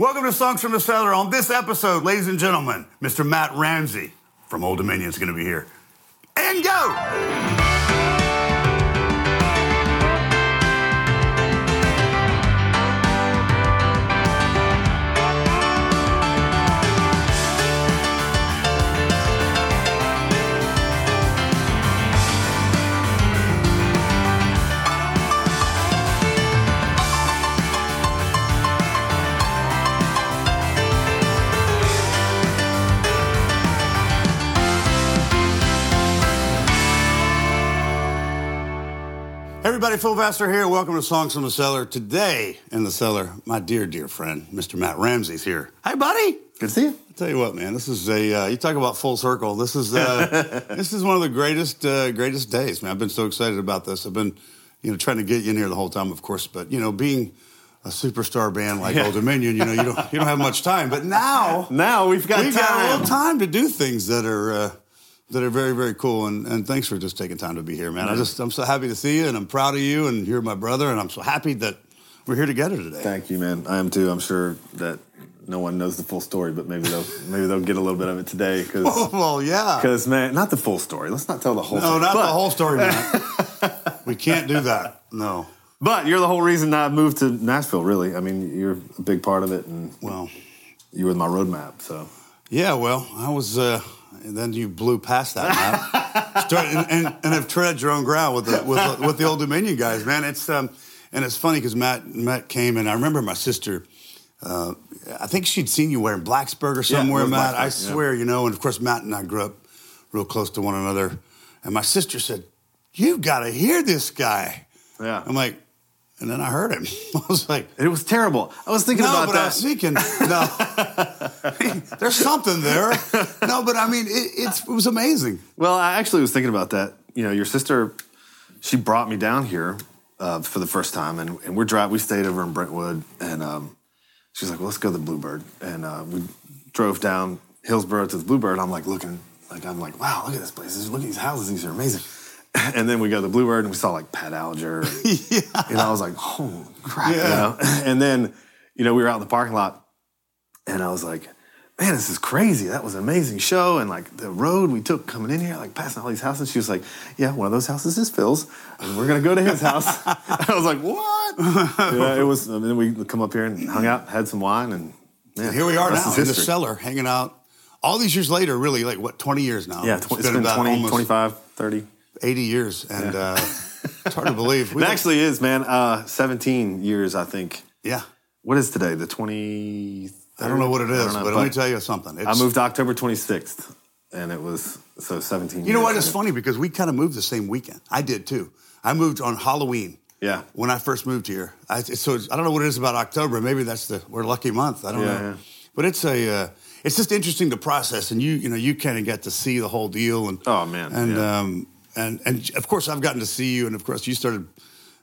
Welcome to Songs from the Cellar. On this episode, ladies and gentlemen, Mr. Matt Ramsey from Old Dominion is going to be here. And go! Everybody, Phil Vassar here. Welcome to Songs from the Cellar. Today in the cellar, my dear, dear friend, Mr. Matt Ramsey's here. Hi, buddy. Good to see you. I tell you what, man, this is a uh, you talk about full circle. This is uh, this is one of the greatest uh, greatest days, man. I've been so excited about this. I've been you know trying to get you in here the whole time, of course, but you know being a superstar band like Yeah. Old Dominion, you know you don't you don't have much time. But now Now we've got we time. got a little time to do things that are uh, that are very very cool. And, and thanks for just taking time to be here, man. I just I'm so happy to see you, and I'm proud of you, and you're my brother, and I'm so happy that we're here together today. Thank you, man. I am too. I'm sure that no one knows the full story, but maybe they'll maybe they'll get a little bit of it today because well, yeah. Because man, not the full story. Let's not tell the whole. No, not but, the whole story, man. we can't do that. No. But you're the whole reason I moved to Nashville. Really, I mean, you're a big part of it, and Well, you were my roadmap. So yeah. Well, I was. Uh, and then you blew past that, man. Start, and, and, and have tread your own ground with the with, the- with the old Dominion guys, man. It's um, and it's funny because Matt Matt came and I remember my sister. Uh, I think she'd seen you wearing Blacksburg or somewhere, was Matt. I Blacksburg, yeah. swear, you know. And of course, Matt and I grew up real close to one another. And my sister said, "You've got to hear this guy." yeah, I'm like, and then I heard him. I was like, it was terrible. I was thinking no, about but I that. was thinking, no, there's something there. No, but I mean, it, it's, it was amazing. Well, I actually was thinking about that. You know, your sister, she brought me down here uh, for the first time, and, and we're driving. We stayed over in Brentwood, and um, she's like, "Well, let's go to the Bluebird." And uh, we drove down Hillsboro to the Bluebird. I'm like looking, like I'm like, "Wow, look at this place! Look at these houses; these are amazing." And then we go to the Bluebird, and we saw like Pat Alger, and, yeah. and I was like, "Oh crap!" Yeah. You know? And then, you know, we were out in the parking lot, and I was like, man, this is crazy. That was an amazing show. And like the road we took coming in here, like passing all these houses. She was like, yeah, one of those houses is Phil's. And we're going to go to his house. I was like, what? yeah, it was. And then we come up here and hung out, had some wine. And man, Here we are now is in the cellar, hanging out. All these years later, really, like what, 20 years now? Yeah, tw- it's been, about 20, almost 25, 30. 80 years, and uh, it's hard to believe. We It actually is, man. Uh, 17 years, I think. yeah. What is today? The 20. I don't know what it is, know, but, let me tell you something. I moved October 26th, and it was so 17 You know what? It's funny because we kind of moved the same weekend. I did too. I moved on Halloween. Yeah. When I first moved here, I, so I don't know what it is about October. Maybe that's the we're lucky month. I don't Yeah, know. yeah. But it's a uh, it's just interesting to process, and you you know you kind of get to see the whole deal, and Oh, man, and yeah. um and and of course I've gotten to see you, and of course you started.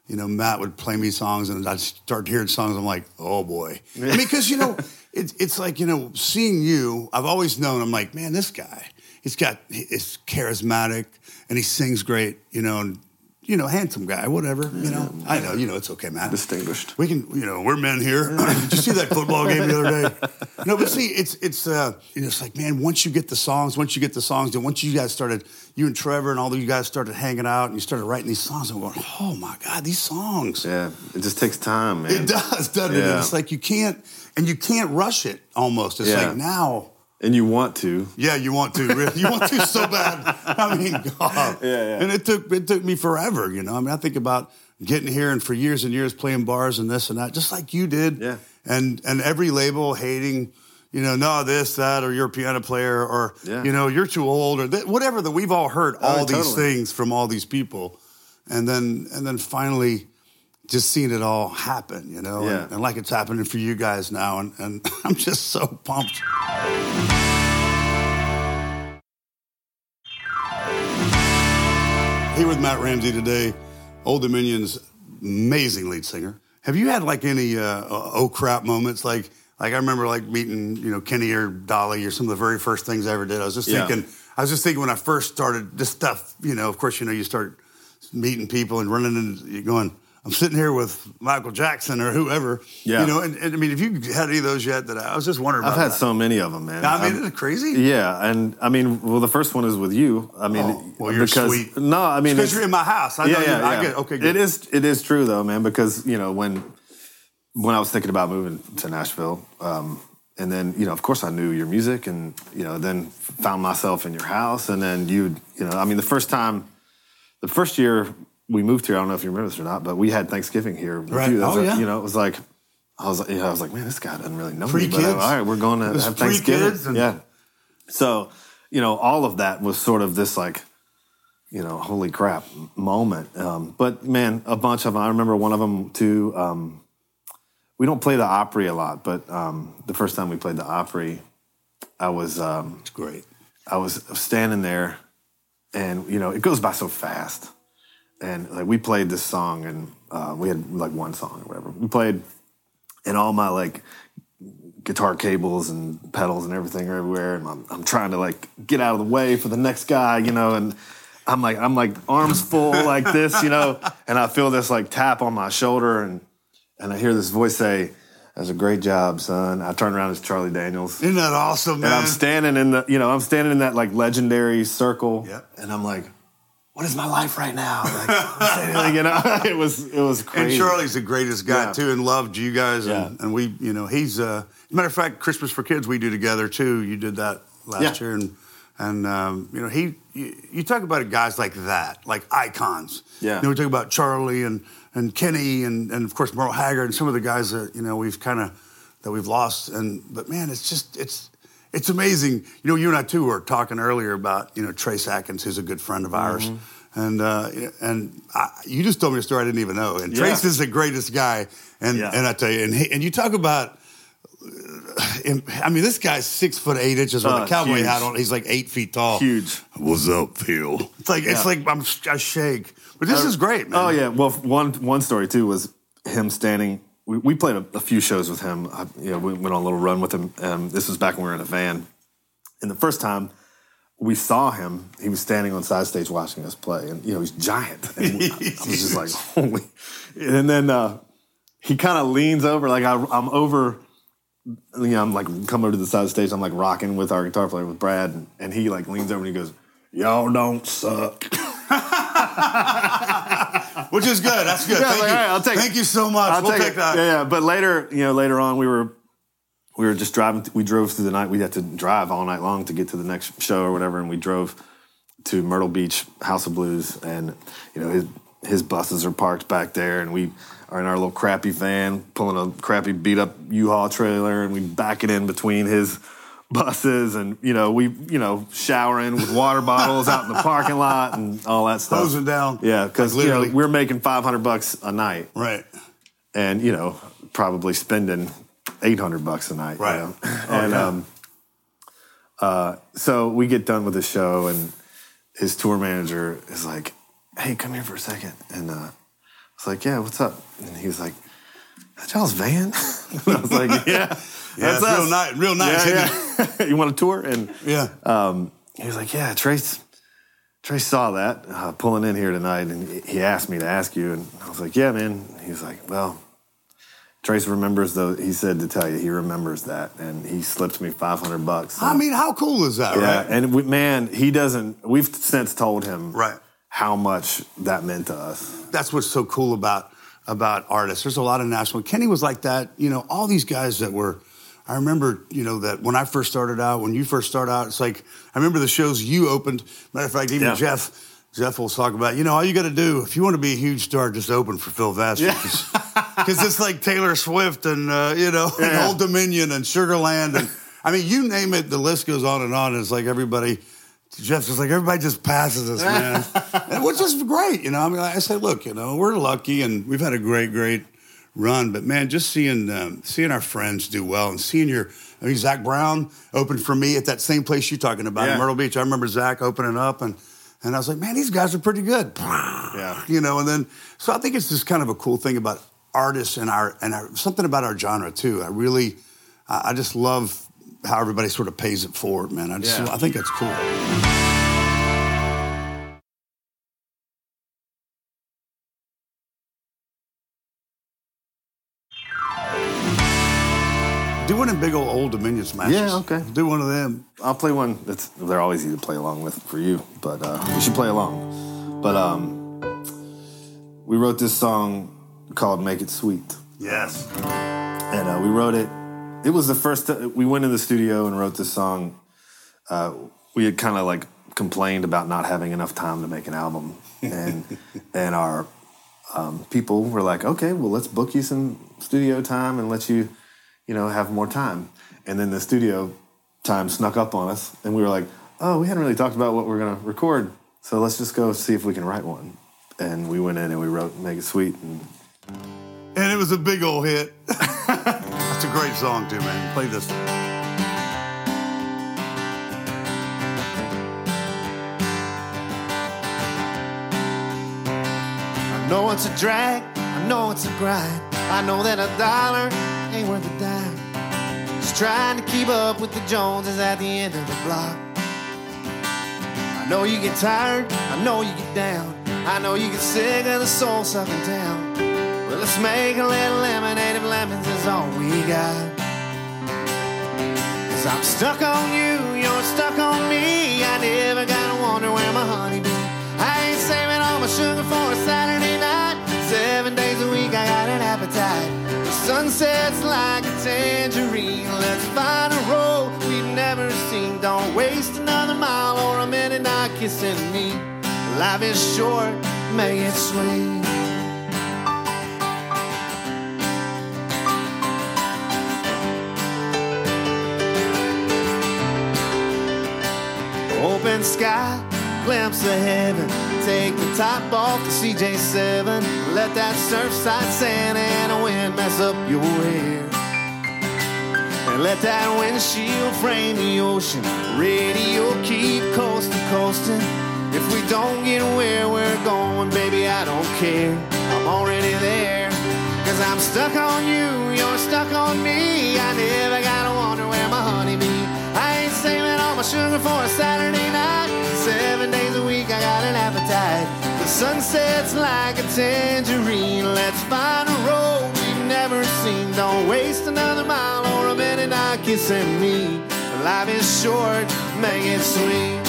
You know, Matt would play me songs, and I'd start hearing songs. I'm like, oh boy. I mean, because you know, it's it's like you know, seeing you. I've always known. I'm like, man, this guy. He's got. He's charismatic, and he sings great. You know, and you know, handsome guy, whatever. You know, I know. You know, it's okay, man. Distinguished. We can, you know, we're men here. Did you see that football game the other day? No, but see, it's it's uh, you know, it's like man, once you get the songs, once you get the songs, and once you guys started, you and Trevor and all of you guys started hanging out, and you started writing these songs, I'm going, oh my god, these songs. Yeah, it just takes time, man. It does, doesn't it? Yeah. It's like you can't, and you can't rush it. Almost, it's Yeah. like now. And you want to. Yeah, you want to. really. You want to so bad. I mean, God. Yeah, yeah. And it took it took me forever. You know, I mean, I think about getting here and for years and years playing bars and this and that, just like you did. Yeah. And and every label hating, you know, no this that or you're a piano player or Yeah. you know you're too old or th- whatever that we've all heard oh, all Oh, these totally. things from all these people, and then and then finally. Just seeing it all happen, you know, Yeah. and, and like it's happening for you guys now, and, and I'm just so pumped. Here with Matt Ramsey today, Old Dominion's amazing lead singer. Have you had like any uh, uh, oh crap moments? Like, like I remember like meeting you know Kenny or Dolly or some of the very first things I ever did. I was just Yeah. thinking, I was just thinking when I first started this stuff. You know, of course, you know you start meeting people and running into you going, I'm sitting here with Michael Jackson or whoever. Yeah. You know, and, and I mean, have you had any of those yet? That I, I was just wondering. I've had that. so many of them, man. I mean, I've- isn't it crazy? yeah, and I mean, well, the first one is with you. I mean, Oh, well, you're because, sweet. No, I mean, because you're in my house. I know yeah, you, yeah, I yeah. get okay. Good. It is it is true though, man, because you know when when I was thinking about moving to Nashville, um, and then you know, of course, I knew your music, and you know, then found myself in your house, and then you, you know, I mean, the first time, the first year we moved here, I don't know if you remember this or not, but we had Thanksgiving here. Right. you. Oh, a- yeah. You know, it was like. I was, yeah, I was like, man, this guy doesn't really know Pre me. But, kids. all right, we're going to have Thanksgiving. kids and- yeah. So, you know, all of that was sort of this like, you know, holy crap moment. Um, but man, a bunch of them. I remember one of them too. Um, we don't play the Opry a lot, but um, the first time we played the Opry, I was um, It's great. I was standing there, and you know, it goes by so fast. And like we played this song, and uh, we had like one song or whatever. We played, and all my like guitar cables and pedals and everything are everywhere. And I'm, I'm trying to like get out of the way for the next guy, you know, and I'm like, I'm like arms full like this, you know, and I feel this like tap on my shoulder and, and I hear this voice say, that's a great job, son. I turn around, it's Charlie Daniels. Isn't that awesome, man? And I'm standing in the, you know, I'm standing in that like legendary circle. Yep. And I'm like, what is my life right now? Like, I'm standing there, you know, it was, it was crazy. and. Charlie's the greatest guy Yeah. too, and loved you guys. And, Yeah. and we, you know, he's. Uh, as a matter of fact, Christmas for Kids we do together too. You did that last Yeah. year, and and um, you know he. You, you talk about guys like that, like icons. Yeah. You know, we talk about Charlie and and Kenny and and of course Merle Haggard and some of the guys that you know we've kind of that we've lost. And but man, it's just it's. It's amazing. You know, you and I too were talking earlier about you know Trace Adkins, who's a good friend of ours, Mm-hmm. and uh, and I, you just told me a story I didn't even know. And Yeah. Trace is the greatest guy, and Yeah. and I tell you, and he, and you talk about. uh, I mean, this guy's six foot eight inches with Uh, a cowboy huge. hat on. He's like eight feet tall. Huge. What's up, Phil? It's like it's like I'm I shake, but this is great, man. Oh yeah. Well, one one story too was him standing. We, we played a, a few shows with him. I, you know, we went on a little run with him. Um, this was back when we were in a van. And the first time we saw him, he was standing on side stage watching us play, and you know he's giant. And I was just like, holy. And then uh, he kind of leans over, like I, I'm over. You know, I'm like come over to the side of the stage. I'm like rocking with our guitar player with Brad, and, and he like leans over and he goes, "Y'all don't suck." which is good. That's good. Yeah, Thank like, you. all right, I'll take Thank it. you so much. I'll we'll take take, that. Yeah, yeah. But later, you know, later on, we were we were just driving. We drove through the night. We had to drive all night long to get to the next show or whatever, and we drove to Myrtle Beach House of Blues, and you know his his buses are parked back there, and we are in our little crappy van pulling a crappy beat up U-Haul trailer, and we back it in between his buses and you know we you know showering with water bottles out in the parking lot and all that stuff Hosing down. yeah because Like you know literally. we're making 500 bucks a night Right. and you know probably spending 800 bucks a night you Right. know? Oh, and yeah. um uh so we get done with the show and his tour manager is like hey come here for a second and uh I was like yeah what's up and he was like that y'all's van I was like Yeah, that's it's real nice. Real nice. yeah, yeah. you want a tour and Yeah. um, he was like, "Yeah, Trace, Trace saw that uh, pulling in here tonight, and he asked me to ask you." And I was like, "Yeah, man." He was like, "Well, Trace remembers though." He said to tell you he remembers that, and he slipped me five hundred bucks. I mean, how cool is that, yeah, right? and we, man, he doesn't. We've since told him Right. how much that meant to us. that's what's so cool about about artists. There's a lot of national. Kenny was like that. You know, all these guys that were. I remember, you know, that when I first started out, when you first started out, it's like I remember the shows you opened. Matter of fact, even Yeah. Jeff, Jeff will talk about. You know, all you got to do if you want to be a huge star, just open for Phil Vassar. Because it's like Taylor Swift and uh, you know, and Old Dominion and Sugarland and I mean, you name it, the list goes on and on. It's like everybody. Jeff's just like everybody just passes us, man, and which is great. You know, I mean, I say, look, you know, we're lucky and we've had a great, great run. But man, just seeing um, seeing our friends do well and seeing your, I mean, Zac Brown opened for me at that same place you're talking about in Yeah. Myrtle Beach. I remember Zach opening up and. And I was like, man, these guys are pretty good. Yeah. You know, and then so I think it's just kind of a cool thing about artists and our and our, something about our genre too. I really, I I just love how everybody sort of pays it forward, man. I just, Yeah. I think that's cool. Them big old Old Dominion smashes. Yeah, okay. Do one of them. I'll play one that's they're always easy to play along with for you, but uh, you should play along. But um, we wrote this song called "Make It Sweet," Yes. and uh, we wrote it. It was the first. T- we went in the studio and wrote this song. Uh, we had kind of like complained about not having enough time to make an album, and and our um, people were like, "Okay, well, let's book you some studio time and let you, you know, have more time." And then the studio time snuck up on us, and we were like, "Oh, we hadn't really talked about what we're gonna record, so let's just go see if we can write one." And we went in and we wrote "Make It Sweet," and And it was a big old hit. That's a great song, too, man. Play this. I know it's a drag, I know it's a grind. I know that a dollar ain't worth a dime. Trying to keep up with the Joneses at the end of the block. I know you get tired, I know you get down. I know you get sick of the soul sucking town. Well, let's make a little lemonade if lemons is all we got. Cause I'm stuck on you, you're stuck on me. I never gotta wonder where my honey be. I ain't saving all my sugar for a Saturday night. Seven days a week, I got. The sunset's like a tangerine. Let's find a road we've never seen. Don't waste another mile or a minute not kissing me. Life is short, make it sweet. Open sky, glimpse of heaven. Take the top off the CJ7. Let that surfside sand and mess up your hair. And let that windshield frame the ocean. Radio keep coast to coasting. If we don't get where we're going, baby, I don't care. I'm already there. Cause I'm stuck on you, you're stuck on me. I never gotta wonder where my honey be. I ain't saving all my sugar for a Saturday night. Seven days a week, I got an appetite. The sunset's like a tangerine. Let's find a road never seen. Don't waste another mile or a minute not kissing me. Life is short, make it sweet.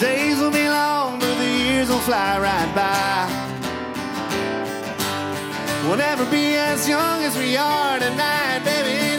Days will be long, but the years will fly right by. We'll never be as young as we are tonight, baby.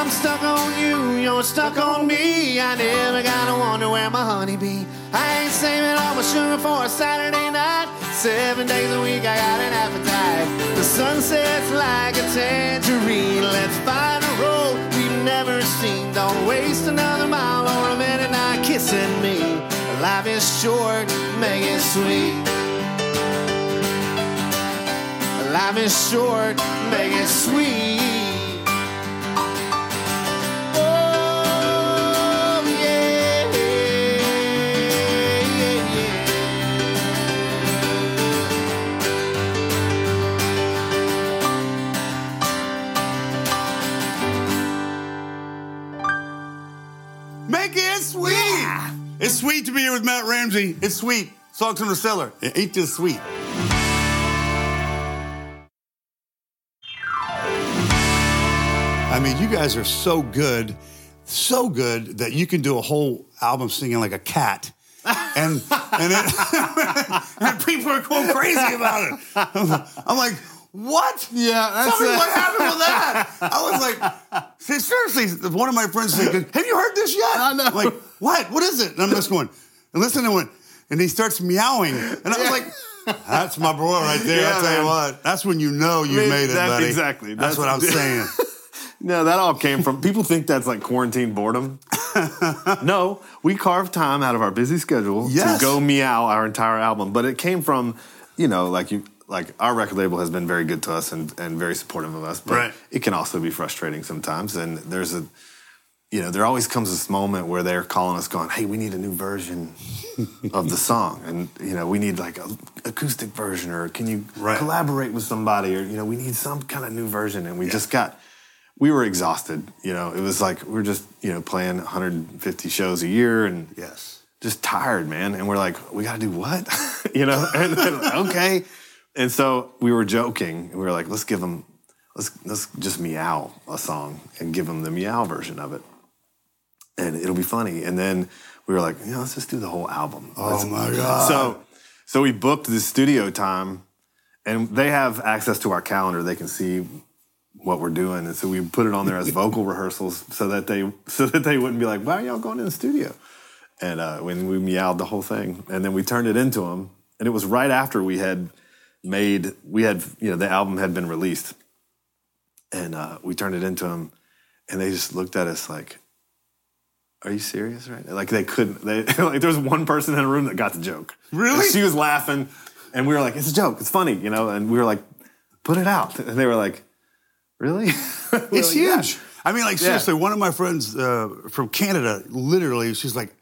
I'm stuck on you, you're stuck on me. I never gotta wonder where my honey be. I ain't saving all my sugar for a Saturday night. Seven days a week, I got an appetite. The sun sets like a tangerine. Let's find a road we've never seen. Don't waste another mile or a minute not kissing me. Life is short, make it sweet. Life is short, make it sweet. Make it sweet. It's sweet to be here with Matt Ramsey. It's sweet. Songs from the cellar. It ain't this sweet. I mean, you guys are so good, so good that you can do a whole album singing like a cat. And and, it, and people are going crazy about it. I'm like, what? Yeah, that's Tell me it. what happened with that. I was like, seriously, one of my friends said, Have you heard this yet? I know. I'm like, what? What is it? And I'm just going, and listen to it. And he starts meowing. And I was like, that's my boy right there. Yeah, I'll tell you what. That's when you know you I mean, made it, buddy. exactly. That's, That's- what I'm saying. No, that all came from people think that's like quarantine boredom. no, we carved time out of our busy schedule Yes. to go meow our entire album. But it came from, you know, like you like our record label has been very good to us and, and very supportive of us. But Right. it can also be frustrating sometimes. And there's a you know, there always comes this moment where they're calling us going, Hey, we need a new version of the song. And, you know, we need like a acoustic version or can you Right. collaborate with somebody or, you know, we need some kind of new version. And we just got we were exhausted. You know, it was like we are just you know playing 150 shows a year and Yes. just tired, man. And we're like, we got to do what? you know, and then, okay. And so we were joking. And we were like, let's give them, let's let's just meow a song and give them the meow version of it, and it'll be funny. And then we were like, you know, let's just do the whole album. Oh Let's- my God. So so we booked the studio time, and they have access to our calendar. They can see what we're doing, and so we put it on there as vocal rehearsals, so that they so that they wouldn't be like, why are y'all going in the studio? and uh, when we meowed the whole thing, and then we turned it into them, and it was right after we had made we had you know the album had been released, and uh, we turned it into them, and they just looked at us like, "Are you serious right now?" Like they couldn't. They like there was one person in the room that got the joke. Really? And she was laughing, and we were like, "It's a joke. It's funny," you know, and we were like, "Put it out," and they were like, "Really?" We It's like, "Yeah." huge. I mean, like Yeah. seriously, one of my friends uh, from Canada, literally, she's like,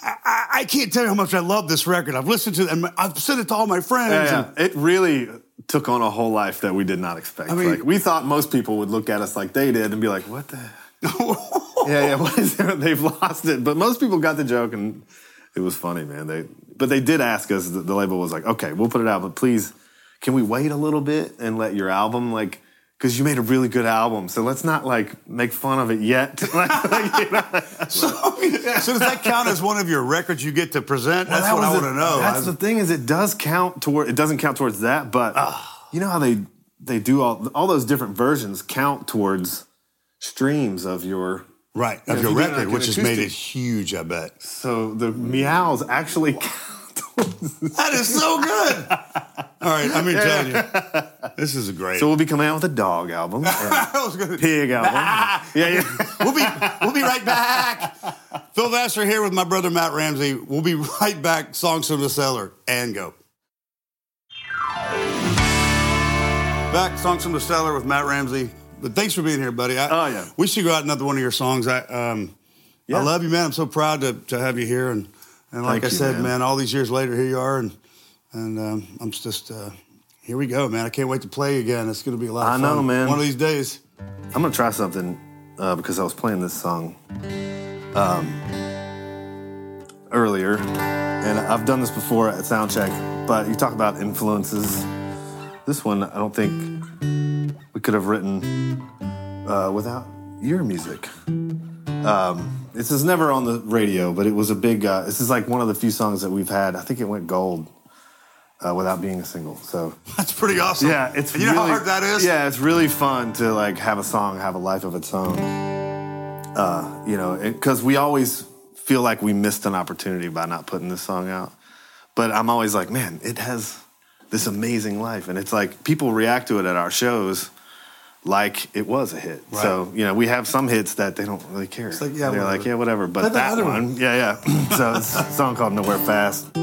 I, I, can't tell you how much I love this record. I've listened to it, and I've sent it to all my friends. Yeah, yeah. It really took on a whole life that we did not expect. I mean- like we thought most people would look at us like they did and be like, "What the? yeah, yeah. What is there? They've lost it." But most people got the joke, and it was funny, man. They, but they did ask us. The label was like, "Okay, we'll put it out, but please, can we wait a little bit and let your album like." Because you made a really good album, so let's not like make fun of it yet. Like, like, you know? so, so does that count as one of your records you get to present? That's That what I want to know. That's the thing is, it does count toward. It doesn't count towards that, but Ah. you know how they they do all all those different versions count towards streams of your. right of your record, like which has made it huge. I bet So the meows actually count. That is so good. all right, I mean, telling you, this is a great. So we'll be coming out with a dog album, gonna, pig album. yeah, yeah. we'll be we'll be right back. Phil Vassar here with my brother Matt Ramsey. We'll be right back. Songs from the cellar and go. Back, songs from the cellar with Matt Ramsey. But thanks for being here, buddy. I, Oh, yeah. We should go out another one of your songs. I um, Yeah. I love you, man. I'm so proud to, to have you here. And and like Thank I you, said, man. man. all these years later, here you are, and and um, I'm just uh, here we go, man. I can't wait to play again. It's going to be a lot. Of I know, fun. man. One of these days. I'm gonna try something uh, because I was playing this song um, earlier, and I've done this before at soundcheck. But you talk about influences. This one, I don't think we could have written uh, without your music. Um, this is never on the radio, but it was a big. Uh, this is like one of the few songs that we've had. I think it went gold uh, without being a single. So That's pretty awesome. yeah, it's you know how hard that is. Yeah, it's really fun to like have a song have a life of its own. Uh, you know, because we always feel like we missed an opportunity by not putting this song out. But I'm always like, man, it has this amazing life, and it's like people react to it at our shows like it was a hit. So you know, we have some hits that they don't really care. like, yeah, they're like, whatever. yeah, whatever. But Play that other one, one. yeah, yeah. so it's a song called Nowhere Fast.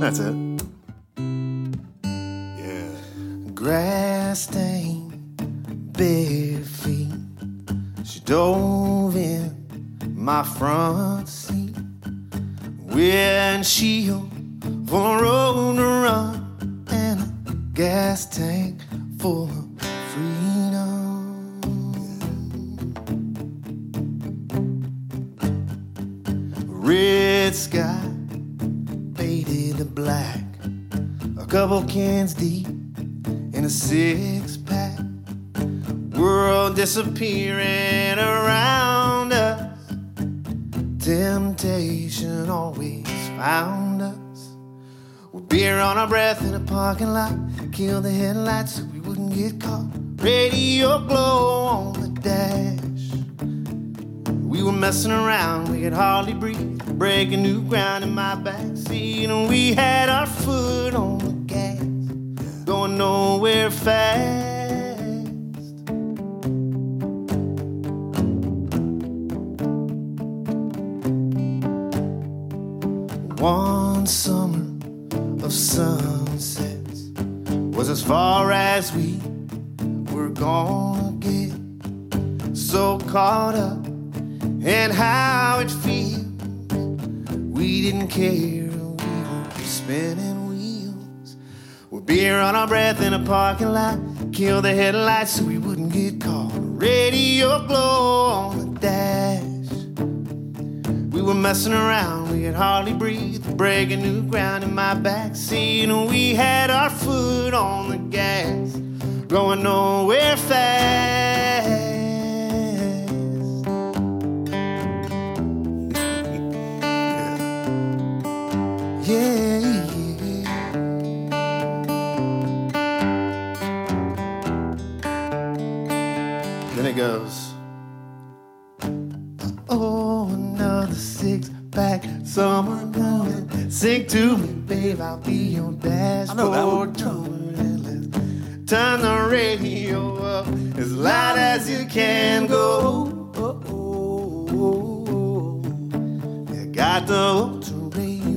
That's it. Yeah. grass stained bare feet. She dove in my front seat. when Windshield for a road to run and a gas tank full of freedom. Red sky faded to black. A couple cans deep in a six pack. World disappearing around us. Temptation always found beer on our breath in a parking lot. Kill the headlights so we wouldn't get caught. Radio glow on the dash. We were messing around, we could hardly breathe. Breaking new ground in my backseat, and we had our foot on the gas, going nowhere fast. Sunsets was as far as we were gonna get. So caught up in how it feels. We didn't care, we were spinning wheels. Beer on our breath in a parking lot. Kill the headlights so we wouldn't get caught. Radio glow on the dash. We were messing around, we could hardly breathe. Breaking new ground in my backseat. And we had our foot on the gas. Going nowhere fast. Yeah. Another six pack, summer morning. Sing to me, babe, I'll be your dashboard. Let's Turn the radio up as loud as you can go. Oh, oh, oh, oh. You got the ultra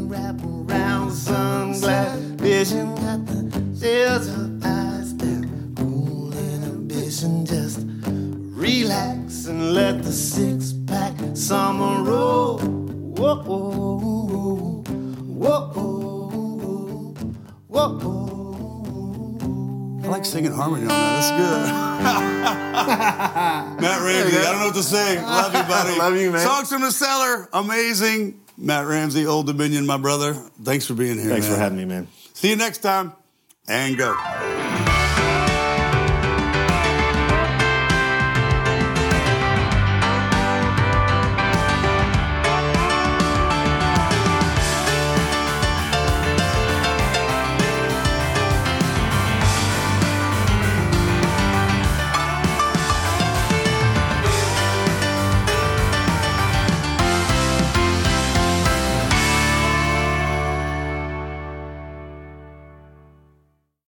wrap around sunglass vision. Got the shells of eyes down, cool inhibition. Just relax and let the six summer roll. Whoa, whoa, whoa, whoa, whoa. I like singing harmony on that. That's good. Matt Ramsey, I don't know what to say. Love you, buddy. Love you, man. Songs from the cellar, amazing. Matt Ramsey, Old Dominion, my brother. Thanks for being here. Thanks man. for having me, man. See you next time, and go.